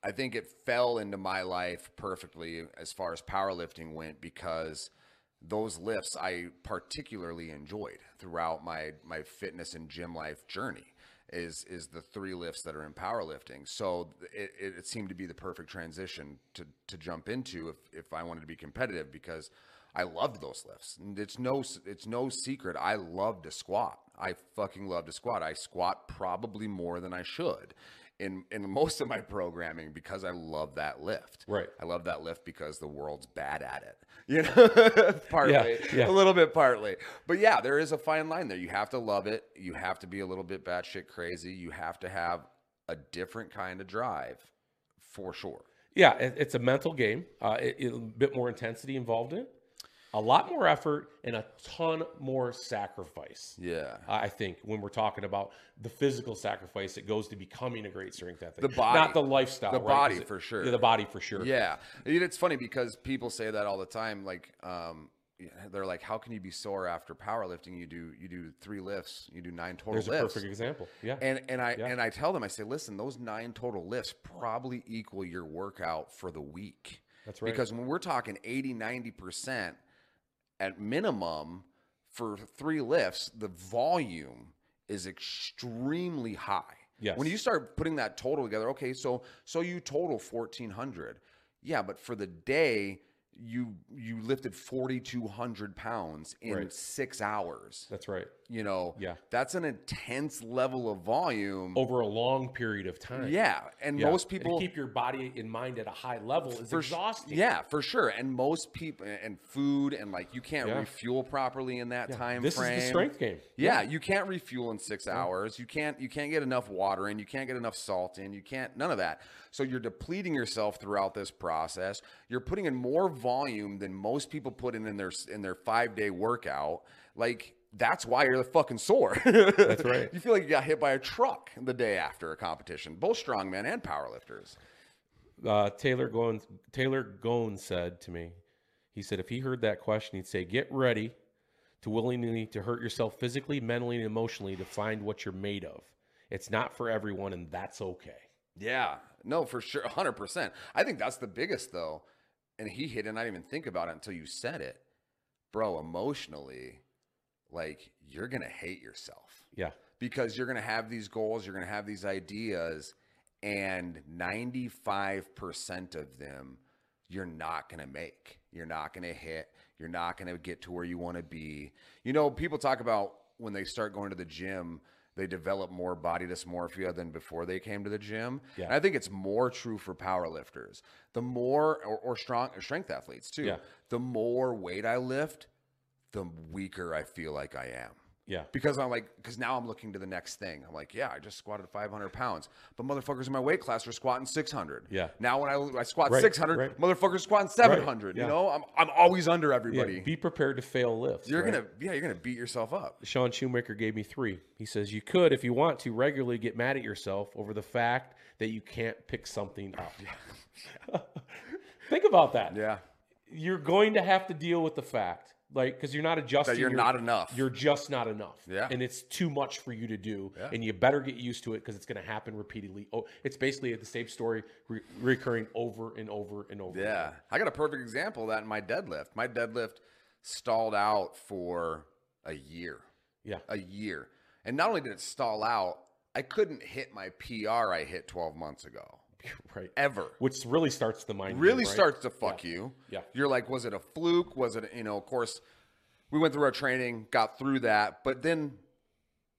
D: I think it fell into my life perfectly as far as powerlifting went because those lifts I particularly enjoyed throughout my my fitness and gym life journey is is the three lifts that are in powerlifting. So it, it, seemed to be the perfect transition to to jump into if if I wanted to be competitive because I loved those lifts. It's no it's no secret I love to squat. I fucking love to squat. I squat probably more than I should in in most of my programming because I love that lift.
B: Right.
D: I love that lift because the world's bad at it. (laughs) You know, (laughs) partly,
B: Yeah, yeah.
D: a little bit partly. But yeah, there is a fine line there. You have to love it. You have to be a little bit batshit crazy. You have to have a different kind of drive, for sure.
B: Yeah, it, it's a mental game. Uh, it, it- a bit more intensity involved in it, a lot more effort, and a ton more sacrifice.
D: Yeah.
B: I think when we're talking about the physical sacrifice, that goes to becoming a great strength athlete.
D: The body.
B: not the lifestyle.
D: The
B: right?
D: body
B: it-
D: for sure.
B: Yeah, the body for sure.
D: Yeah, it's funny because people say that all the time. Like, um, they're like, "How can you be sore after powerlifting? You do you do three lifts, you do nine total
B: there's a perfect example. Yeah,
D: And and I
B: Yeah.
D: and I tell them, I say, listen, those nine total lifts probably equal your workout for the week.
B: That's right.
D: Because when we're talking 80, 90% at minimum for three lifts, the volume is extremely high.
B: Yes.
D: When you start putting that total together, okay, so so you total 1400. Yeah, but for the day you you lifted 4200 pounds in
B: Right.
D: 6 hours
B: that's right.
D: you know
B: Yeah.
D: that's an intense level of volume
B: Over a long period of time.
D: yeah and
B: Yeah.
D: most
B: And to
D: people
B: keep your body in mind at a high level is
D: for
B: exhausting.
D: yeah for sure and most people and food and like you can't
B: Yeah.
D: refuel properly in that time
B: This
D: frame
B: is the strength game.
D: yeah, you can't refuel in six hours. You can't you can't get enough water in. You can't get enough salt in. You can't none of that. So you're depleting yourself throughout this process. You're putting in more volume than most people put in in their in their five day workout. Like that's why you're the fucking sore. (laughs) That's
B: right.
D: You feel like you got hit by a truck the day after a competition. Both strongmen and powerlifters.
B: uh, Taylor Goins, Taylor Goins said to me, he said if he heard that question, he'd say, "Get ready to willingly to hurt yourself physically, mentally, and emotionally to find what you're made of. It's not for everyone, and that's okay."
D: Yeah, no, for sure, hundred percent. I think that's the biggest though, and he hit, it, and I didn't even think about it until you said it, bro. Emotionally, like you're gonna hate yourself
B: Yeah,
D: because you're gonna have these goals, you're gonna have these ideas, and ninety five percent of them you're not gonna make. You're not gonna hit. You're not gonna get to where you want to be. You know, people talk about when they start going to the gym. They develop more body dysmorphia than before they came to the gym.
B: Yeah.
D: And I think it's more true for powerlifters. The more, or, or strong strength athletes too.
B: Yeah.
D: The more weight I lift, the weaker I feel like I am
B: yeah,
D: because I'm like, because now I'm looking to the next thing. I'm like, yeah, I just squatted 500 pounds, but motherfuckers in my weight class are squatting 600.
B: Yeah.
D: Now when I, I squat
B: Right,
D: 600,
B: right.
D: motherfuckers squatting 700.
B: yeah.
D: You know, I'm, I'm always under
B: yeah.
D: everybody.
B: Be prepared to fail lifts.
D: you're
B: right?
D: gonna, yeah, you're gonna beat yourself up.
B: Sean Shoemaker gave me three. He says you could, if you want to, regularly get mad at yourself over the fact that you can't pick something up. (laughs) (laughs) Think about that.
D: Yeah.
B: You're going to have to deal with the fact, like, because you're not adjusting.
D: That you're
B: your-
D: not enough.
B: You're just not enough.
D: Yeah.
B: And it's too much for you to do,
D: Yeah.
B: and you better get used to it because it's going to happen repeatedly. Oh, it's basically the same story re- recurring over and over and over.
D: Yeah. I got a perfect example of that in my deadlift. My deadlift stalled out for a year.
B: Yeah.
D: a year. And not only did it stall out, I couldn't hit my PR I hit 12 months ago. (laughs)
B: Right.
D: Ever.
B: Which really starts the mind.
D: Really
B: right?
D: starts to fuck you.
B: Yeah.
D: You're like, was it a fluke? Was it, you know, of course, we went through our training, got through that. But then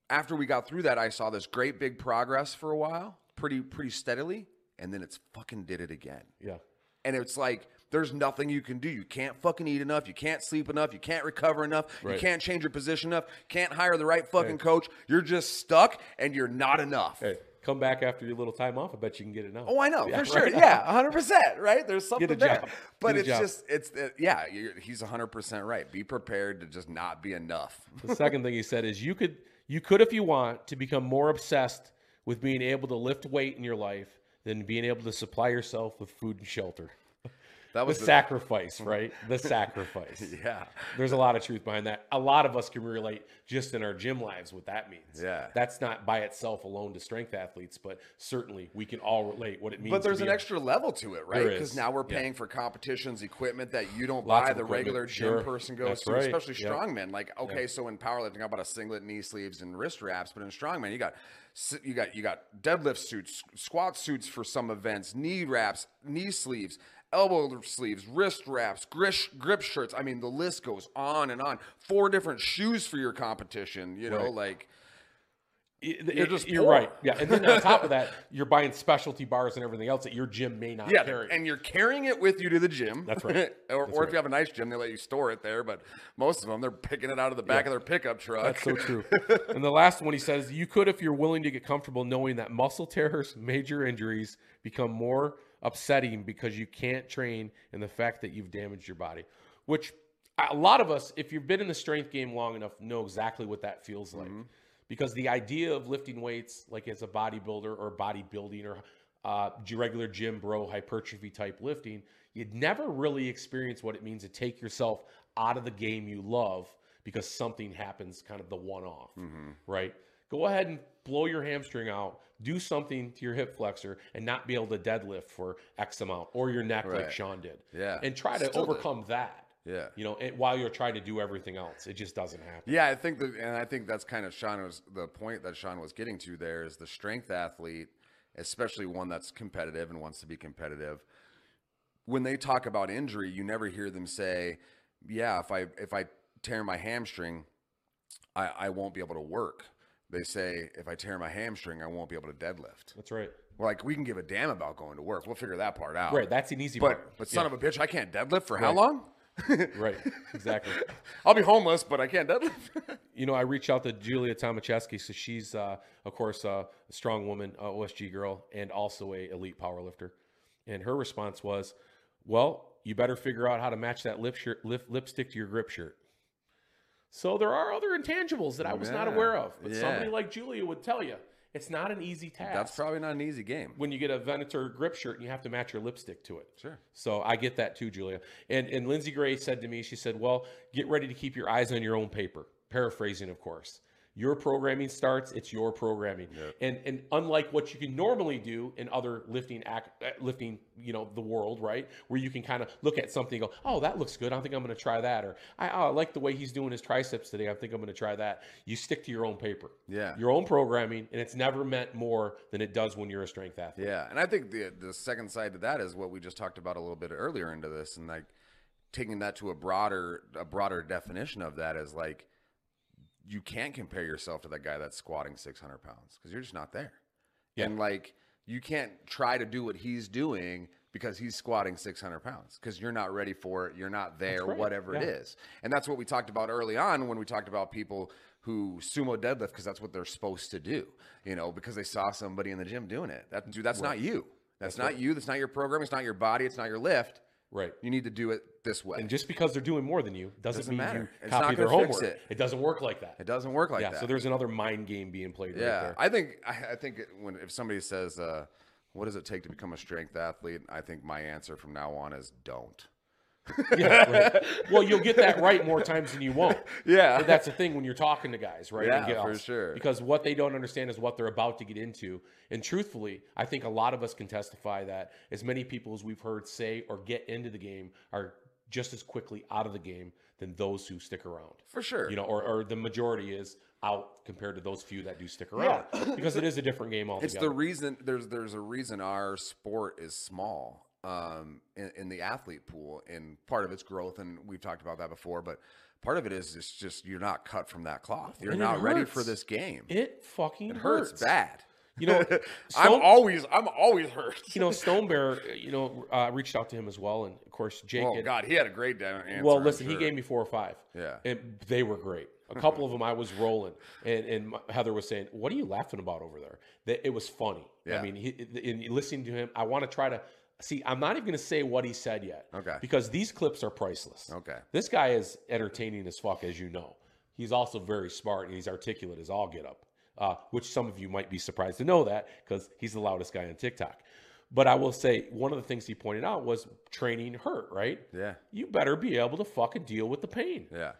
D: after we got through that, I saw this great big progress for a while, pretty, pretty steadily. And then it's fucking did it again.
B: Yeah.
D: And it's like, there's nothing you can do. You can't fucking eat enough. You can't sleep enough. You can't recover enough. You can't change your position enough. Can't hire the right fucking coach. You're just stuck and you're not enough.
B: Hey, come back after your little time off. I bet you can get it now.
D: Oh, I know
B: Yeah,
D: for (laughs) sure.
B: right.
D: Yeah, hundred percent. Right? There's something there,
B: job.
D: but it's
B: job.
D: just it's uh, yeah. You're, he's hundred percent right. Be prepared to just not be enough.
B: The second thing he said is you could you could if you want to become more obsessed with being able to lift weight in your life than being able to supply yourself with food and shelter.
D: That was
B: the
D: the-
B: sacrifice, (laughs) right? The sacrifice. (laughs)
D: Yeah.
B: There's a lot of truth behind that. A lot of us can relate just in our gym lives what that means.
D: Yeah.
B: That's not by itself alone to strength athletes, but certainly we can all relate what it means.
D: But there's an
B: a-
D: extra level to it, right? Because now we're
B: yeah.
D: paying for competitions, equipment that you don't
B: Lots
D: buy, the regular
B: sure.
D: gym person goes
B: That's
D: to,
B: right,
D: especially
B: yeah.
D: strongmen. Like, okay, so in powerlifting, how about a singlet, knee sleeves, and wrist wraps? But in strongman, you got you got you got deadlift suits, squat suits for some events, knee wraps, knee sleeves. Elbow sleeves, wrist wraps, grip, grip shirts. I mean, the list goes on and on. Four different shoes for your competition. You know,
B: Right.
D: like
B: You're
D: just
B: you're
D: poor.
B: right. Yeah, and then on top of that, (laughs) you're buying specialty bars and everything else that your gym may not
D: Yeah,
B: carry.
D: and you're carrying it with you to the gym.
B: That's (laughs) right.
D: or
B: That's
D: or
B: right.
D: if you have a nice gym, they let you store it there. But most of them, they're picking it out of the back of their pickup truck.
B: That's so true. (laughs) and the last one he says, you could if you're willing to get comfortable knowing that muscle tears, major injuries become more upsetting because you can't train and the fact that you've damaged your body. Which a lot of us, if you've been in the strength game long enough, know exactly what that feels like. Because the idea of lifting weights, like as a bodybuilder or bodybuilding or uh, regular gym bro hypertrophy type lifting, you'd never really experience what it means to take yourself out of the game you love because something happens, kind of the one off, right? Go ahead and blow your hamstring out, do something to your hip flexor, and not be able to deadlift for X amount or your neck like Sean did.
D: Yeah.
B: And try to
D: Still did.
B: overcome that.
D: Yeah.
B: You know, and while you're trying to do everything else, it just doesn't happen.
D: Yeah, I think that, and I think that's kind of Sean was the point that Sean was getting to. There is the strength athlete, especially one that's competitive and wants to be competitive. When they talk about injury, you never hear them say, "Yeah, if I if I tear my hamstring, I, I won't be able to work." They say, "If I tear my hamstring, I won't be able to deadlift."
B: That's right.
D: Well, like we can give a damn about going to work. We'll figure that part out.
B: Right. That's an easy
D: But
B: part.
D: but son
B: Yeah.
D: of a bitch, I can't deadlift for how long? (laughs)
B: Right. Exactly. (laughs)
D: I'll be homeless, but I can't deadlift. (laughs)
B: you know, I reached out to Julia Tomacheski. So she's, uh, of course, uh, a strong woman, uh, OSG girl, and also a elite powerlifter. And her response was, "Well, you better figure out how to match that lip shirt, lip, lipstick to your grip shirt." So there are other intangibles that I was not aware of, but
D: Yeah.
B: somebody like Julia would tell you it's not an easy task.
D: That's probably not an easy game.
B: when you get a Venator grip shirt and you have to match your lipstick to it.
D: Sure.
B: So I get that too, Julia. And and Lindsay Gray said to me, she said, "Well, get ready to keep your eyes on your own paper." Paraphrasing, of course. Your programming starts. It's your programming, and and unlike what you can normally do in other lifting act, uh, lifting, you know, the world, right, where you can kind of look at something, and go, oh, that looks good. I think I'm going to try that, or I, oh, I like the way he's doing his triceps today. I think I'm going to try that. You stick to your own paper,
D: Yeah.
B: your own programming, and it's never meant more than it does when you're a strength athlete.
D: Yeah, and I think the the second side to that is what we just talked about a little bit earlier into this, and like taking that to a broader a broader definition of that is like you can't compare yourself to that guy that's squatting 600 pounds because you're just not there,
B: Yeah.
D: and like you can't try to do what he's doing because he's squatting 600 pounds because you're not ready for it, you're not there,
B: right,
D: whatever it
B: yeah.
D: is, and that's what we talked about early on when we talked about people who sumo deadlift because that's what they're supposed to do, you know, because they saw somebody in the gym doing it. That dude, that's not you. That's, not you. That's not your program. It's not your body. It's not your lift.
B: Right.
D: You need to do it this way.
B: And just because they're doing more than you doesn't,
D: Doesn't
B: mean
D: matter.
B: you
D: It's
B: copy
D: not
B: their homework.
D: it.
B: doesn't work like that.
D: it doesn't work like that.
B: yeah.
D: that.
B: So there's another mind game being played right
D: yeah,
B: there.
D: I think I, I think when if somebody says, uh, "What does it take to become a strength athlete?" I think my answer from now on is don't. (laughs)
B: yeah, right. Well, you'll get that right more times than you won't.
D: Yeah.
B: But that's the thing when you're talking to guys, right?
D: Yeah, for sure.
B: Because what they don't understand is what they're about to get into. And truthfully, I think a lot of us can testify that as many people as we've heard say or get into the game are just as quickly out of the game than those who stick around.
D: For sure.
B: You know, or, or the majority is out compared to those few that do stick around. yeah. because it is a different game altogether.
D: It's the reason there's there's a reason our sport is small um, in, in the athlete pool, and part of its growth, and we've talked about that before. But part of it is it's just you're not cut from that cloth. You're
B: And
D: not ready for this game.
B: It fucking
D: It hurts bad.
B: You know, (laughs)
D: I'm always I'm always hurt.
B: you know, (laughs) Stone Bear, you know, uh, reached out to him as well, and of course, Jake.
D: oh
B: had-
D: God, he had a great answer.
B: well, listen, he gave me four or five.
D: Yeah.
B: and they were great. A couple of them I was rolling, and and Heather was saying, "What are you laughing about over there?" That it was funny.
D: Yeah.
B: I mean, he, in listening to him, I want to try to see. I'm not even going to say what he said yet.
D: Okay.
B: Because these clips are priceless.
D: Okay.
B: This guy is entertaining as fuck, as you know. He's also very smart and he's articulate as all get up, uh, which some of you might be surprised to know that because he's the loudest guy on TikTok. But I will say one of the things he pointed out was training hurt, right?
D: Yeah.
B: You better be able to fucking deal with the pain
D: Yeah.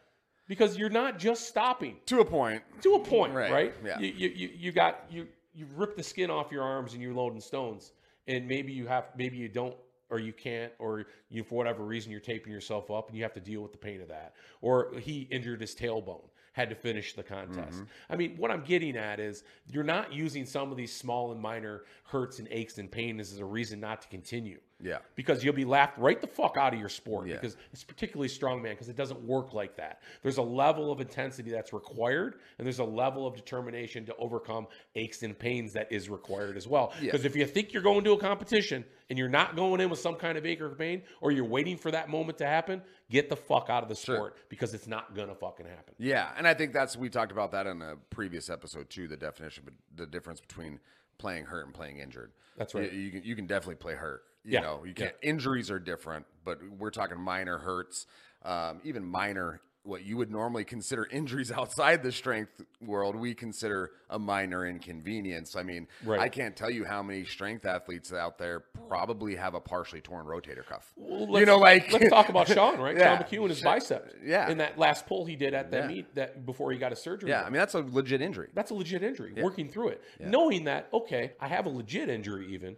B: because you're not just stopping
D: To a point.
B: to a point,
D: Right,
B: right?
D: yeah.
B: You, you, you, you got you you rip the skin off your arms and you're loading stones, and maybe you have maybe you don't or you can't or you for whatever reason you're taping yourself up and you have to deal with the pain of that. Or he injured his tailbone, had to finish the contest.
D: Mm-hmm.
B: I mean, what I'm getting at is you're not using some of these small and minor hurts and aches and pain as a reason not to continue.
D: Yeah.
B: Because you'll be laughed right the fuck out of your sport
D: Yeah.
B: because it's particularly strongman because it doesn't work like that. There's a level of intensity that's required and there's a level of determination to overcome aches and pains that is required as well.
D: Yeah.
B: Because if you think you're going to a competition and you're not going in with some kind of ache or pain or you're waiting for that moment to happen, get the fuck out of the sport because it's not gonna fucking happen.
D: Yeah, and I think that's we talked about that in a previous episode too. The definition, but the difference between playing hurt and playing injured.
B: That's right.
D: You, you can you can definitely play hurt. You
B: Yeah,
D: know, you can't. Injuries are different, but we're talking minor hurts, um, even minor. What you would normally consider (laughs) injuries outside the strength world, we consider a minor inconvenience. I mean,
B: Right.
D: I can't tell you how many strength athletes out there probably have a partially torn rotator cuff.
B: Well,
D: you know, like
B: let's talk about (laughs) Sean, right?
D: Yeah.
B: Sean McHugh and his bicep.
D: Yeah.
B: In that last pull he did at that
D: Yeah.
B: meet that before he got a surgery.
D: Yeah, I mean that's a legit injury.
B: That's a legit injury. Working through it, knowing that okay, I have a legit injury even,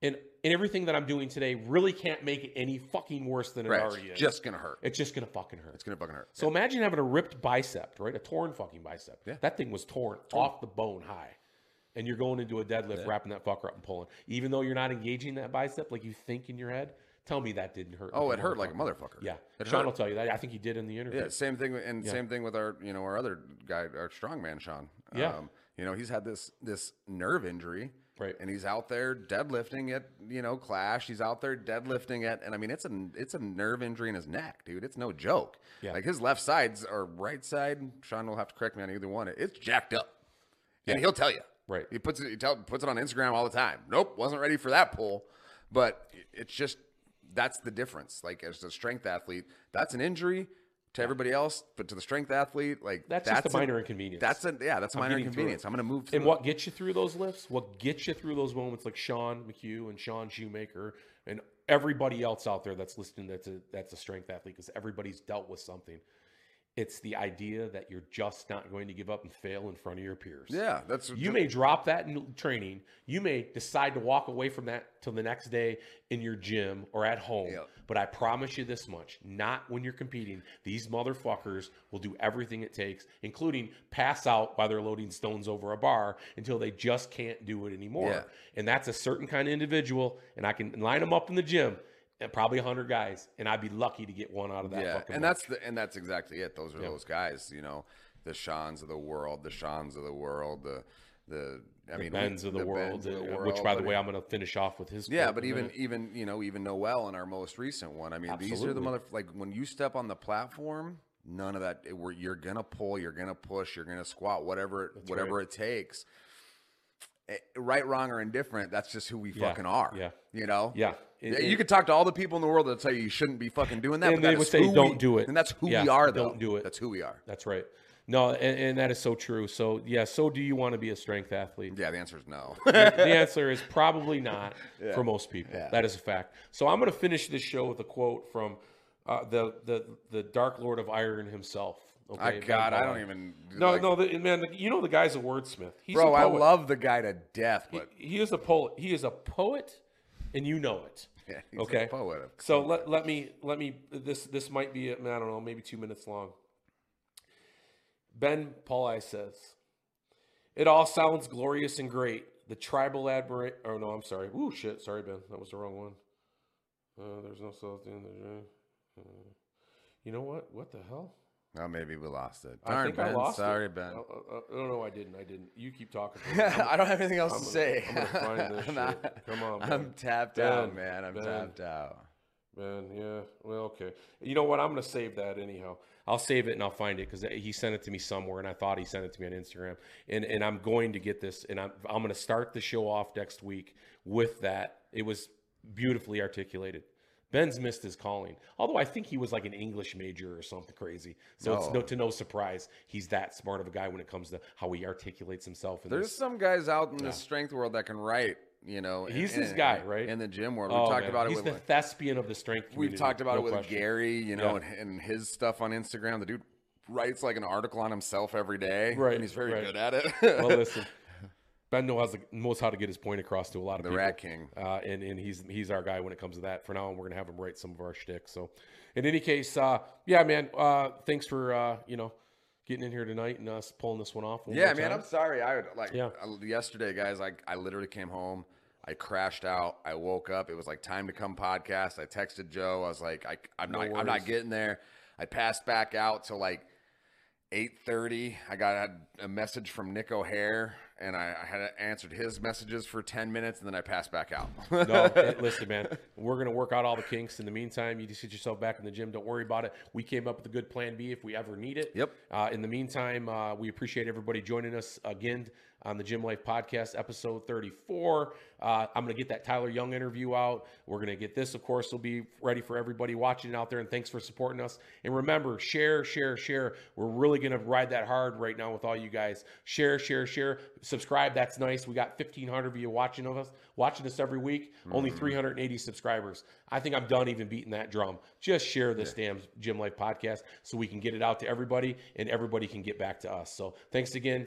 B: and and everything that I'm doing today really can't make it any fucking worse than it
D: Right,
B: already
D: it's
B: is.
D: just gonna hurt.
B: it's just gonna fucking hurt.
D: It's gonna fucking hurt.
B: so imagine having a ripped bicep, right? A torn fucking bicep.
D: Yeah.
B: That thing was torn, off the bone high. And you're going into a deadlift, wrapping that fucker up and pulling. Even though you're not engaging that bicep like you think in your head, tell me that didn't hurt.
D: Oh, it hurt like a motherfucker.
B: Yeah.
D: It
B: Sean
D: hurt.
B: will tell you that. I think he did in the interview.
D: Yeah, same thing, and same thing with our, you know, our other guy, our strongman Sean.
B: Yeah.
D: um, you know, he's had this this nerve injury,
B: Right.
D: And he's out there deadlifting at, you know, Clash. He's out there deadlifting at, and I mean, it's a it's a nerve injury in his neck, dude. It's no joke.
B: Yeah.
D: like his left sides or right side. Sean will have to correct me on either one. It's jacked up, and he'll tell you.
B: Right.
D: He puts it. He tell, puts it on Instagram all the time. Nope, wasn't ready for that pull. But it's just that's the difference. Like as a strength athlete, that's an injury to everybody else, but to the strength athlete, like
B: That's just a minor inconvenience.
D: That's a yeah, that's a minor
B: getting through
D: inconvenience. I'm gonna move. Through
B: And what gets you through those lifts? What gets you through those moments like Sean McHugh and Sean Shoemaker and everybody else out there that's listening that's a that's a strength athlete because everybody's dealt with something. It's the idea that you're just not going to give up and fail in front of your peers.
D: Yeah, that's
B: You may drop that in training. You may decide to walk away from that till the next day in your gym or at home.
D: Yep.
B: But I promise you this much not when you're competing. These motherfuckers will do everything it takes, including pass out while they're loading stones over a bar until they just can't do it anymore.
D: Yeah.
B: And that's a certain kind of individual. And I can line them up in the gym. And probably 100 guys, and I'd be lucky to get one out of that
D: yeah,
B: fucking
D: and
B: bunch.
D: that's the and that's exactly it. Those are those guys. You know, the shans of the world, the shans of the world, the the I mean
B: Bens of the, world,
D: of the
B: uh,
D: world,
B: which, by the way, I'm going to finish off with his.
D: Yeah, but even even you know even Noel in our most recent one. I mean, these are the
B: Absolutely.
D: mother like when you step on the platform, none of that. It, where you're gonna pull, you're gonna push, you're gonna squat, whatever whatever it takes. Eh, Right, wrong, or indifferent. That's just who we
B: Yeah,
D: fucking are.
B: yeah.
D: you know.
B: Yeah.
D: Yeah, you could talk to all the people in the world that tell you you shouldn't be fucking doing that.
B: And
D: but
B: they
D: that
B: would say, "Don't
D: we-
B: do it."
D: and that's who
B: Yeah,
D: we are.
B: don't do it.
D: That's who we are.
B: That's right. No, and, and that is so true. So yeah, so do you want to be a strength athlete?
D: Yeah, the answer is no. (laughs)
B: the answer is probably not (laughs) for most people. That is a fact. So I'm going to finish this show with a quote from uh, the the the Dark Lord of Iron himself. Okay,
D: I God, I don't even.
B: No,
D: like-
B: no, the, man. You know the guy's a wordsmith. He's
D: bro.
B: a
D: I love the guy to death, but
B: He is a poet. He is a poet, and you know it. (laughs)
D: Yeah, he's a
B: okay.
D: poet
B: So let, let me let me this this might be I don't know maybe two minutes long. Ben Paulai says, "It all sounds glorious and great. The tribal admiration. Oh no, I'm sorry. Ooh shit. Sorry, Ben. That was the wrong one. Uh, there's no self in the. Uh, you know what? What the hell?
D: Oh, maybe we lost it.
B: I think
D: Ben.
B: I lost
D: Sorry,
B: it.
D: Ben.
B: Uh, uh, uh, no, no, I didn't. I didn't. You keep talking. (laughs)
D: I don't have anything else
B: I'm
D: to
B: gonna-
D: say.
B: I'm gonna find (laughs) this
D: not-
B: shit. Come on,
D: I'm tapped
B: Ben,
D: out, man. I'm
B: Ben.
D: tapped out.
B: Man, yeah. Well, okay. You know what? I'm going to save that anyhow. I'll save it and I'll find it because he sent it to me somewhere, and I thought he sent it to me on Instagram. And and I'm going to get this, and I'm I'm going to start the show off next week with that. It was beautifully articulated. Ben's missed his calling, although I think he was like an English major or something crazy. So it's
D: No.
B: no to no surprise he's that smart of a guy when it comes to how he articulates himself. In
D: There's
B: this.
D: some guys out in the strength world that can write You know,
B: He's
D: in-
B: his
D: in-
B: guy, right?
D: In the gym world, we
B: Oh,
D: talked
B: man.
D: about it
B: He's the thespian of the strength.
D: World.
B: We've
D: talked about
B: no
D: it with
B: question.
D: Gary, you know,
B: Yeah.
D: and, and his stuff on Instagram. The dude writes like an article on himself every day,
B: Right,
D: And he's very
B: right.
D: good at it.
B: well, listen, (laughs) Ben knows, knows how to get his point across to a lot of
D: The
B: people.
D: Rat King.
B: uh, and and he's he's our guy when it comes to that. For now, and we're gonna have him write some of our shtick. So, in any case, uh, yeah, man, uh, thanks for uh, you know getting in here tonight and us pulling this one off.
D: yeah, man,
B: time.
D: I'm sorry. I like
B: Yeah.
D: uh, yesterday, guys. I I literally came home. I crashed out. I woke up. It was like time to come podcast. I texted Joe. I was like, I, I'm
B: No
D: not. I'm not getting there. I passed back out till like 8:30. I got a message from Nick O'Hare, and I, I had answered his messages for 10 minutes, and then I passed back out.
B: no, (laughs) listen, man. We're gonna work out all the kinks. In the meantime, you just get yourself back in the gym. Don't worry about it. We came up with a good plan B if we ever need it.
D: Yep.
B: Uh, in the meantime, uh, we appreciate everybody joining us again on the Gym Life Podcast, episode 34. Uh, I'm gonna get that Tyler Young interview out. We're gonna get this, of course, will be ready for everybody watching out there. And thanks for supporting us. And remember, share, share, share. We're really gonna ride that hard right now with all you guys. Share, share, share. Subscribe. That's nice. We got 1,500 of you watching of us, watching us every week. Only 380 subscribers. I think I'm done even beating that drum. Just share this damn Gym Life podcast so we can get it out to everybody and everybody can get back to us. So thanks again.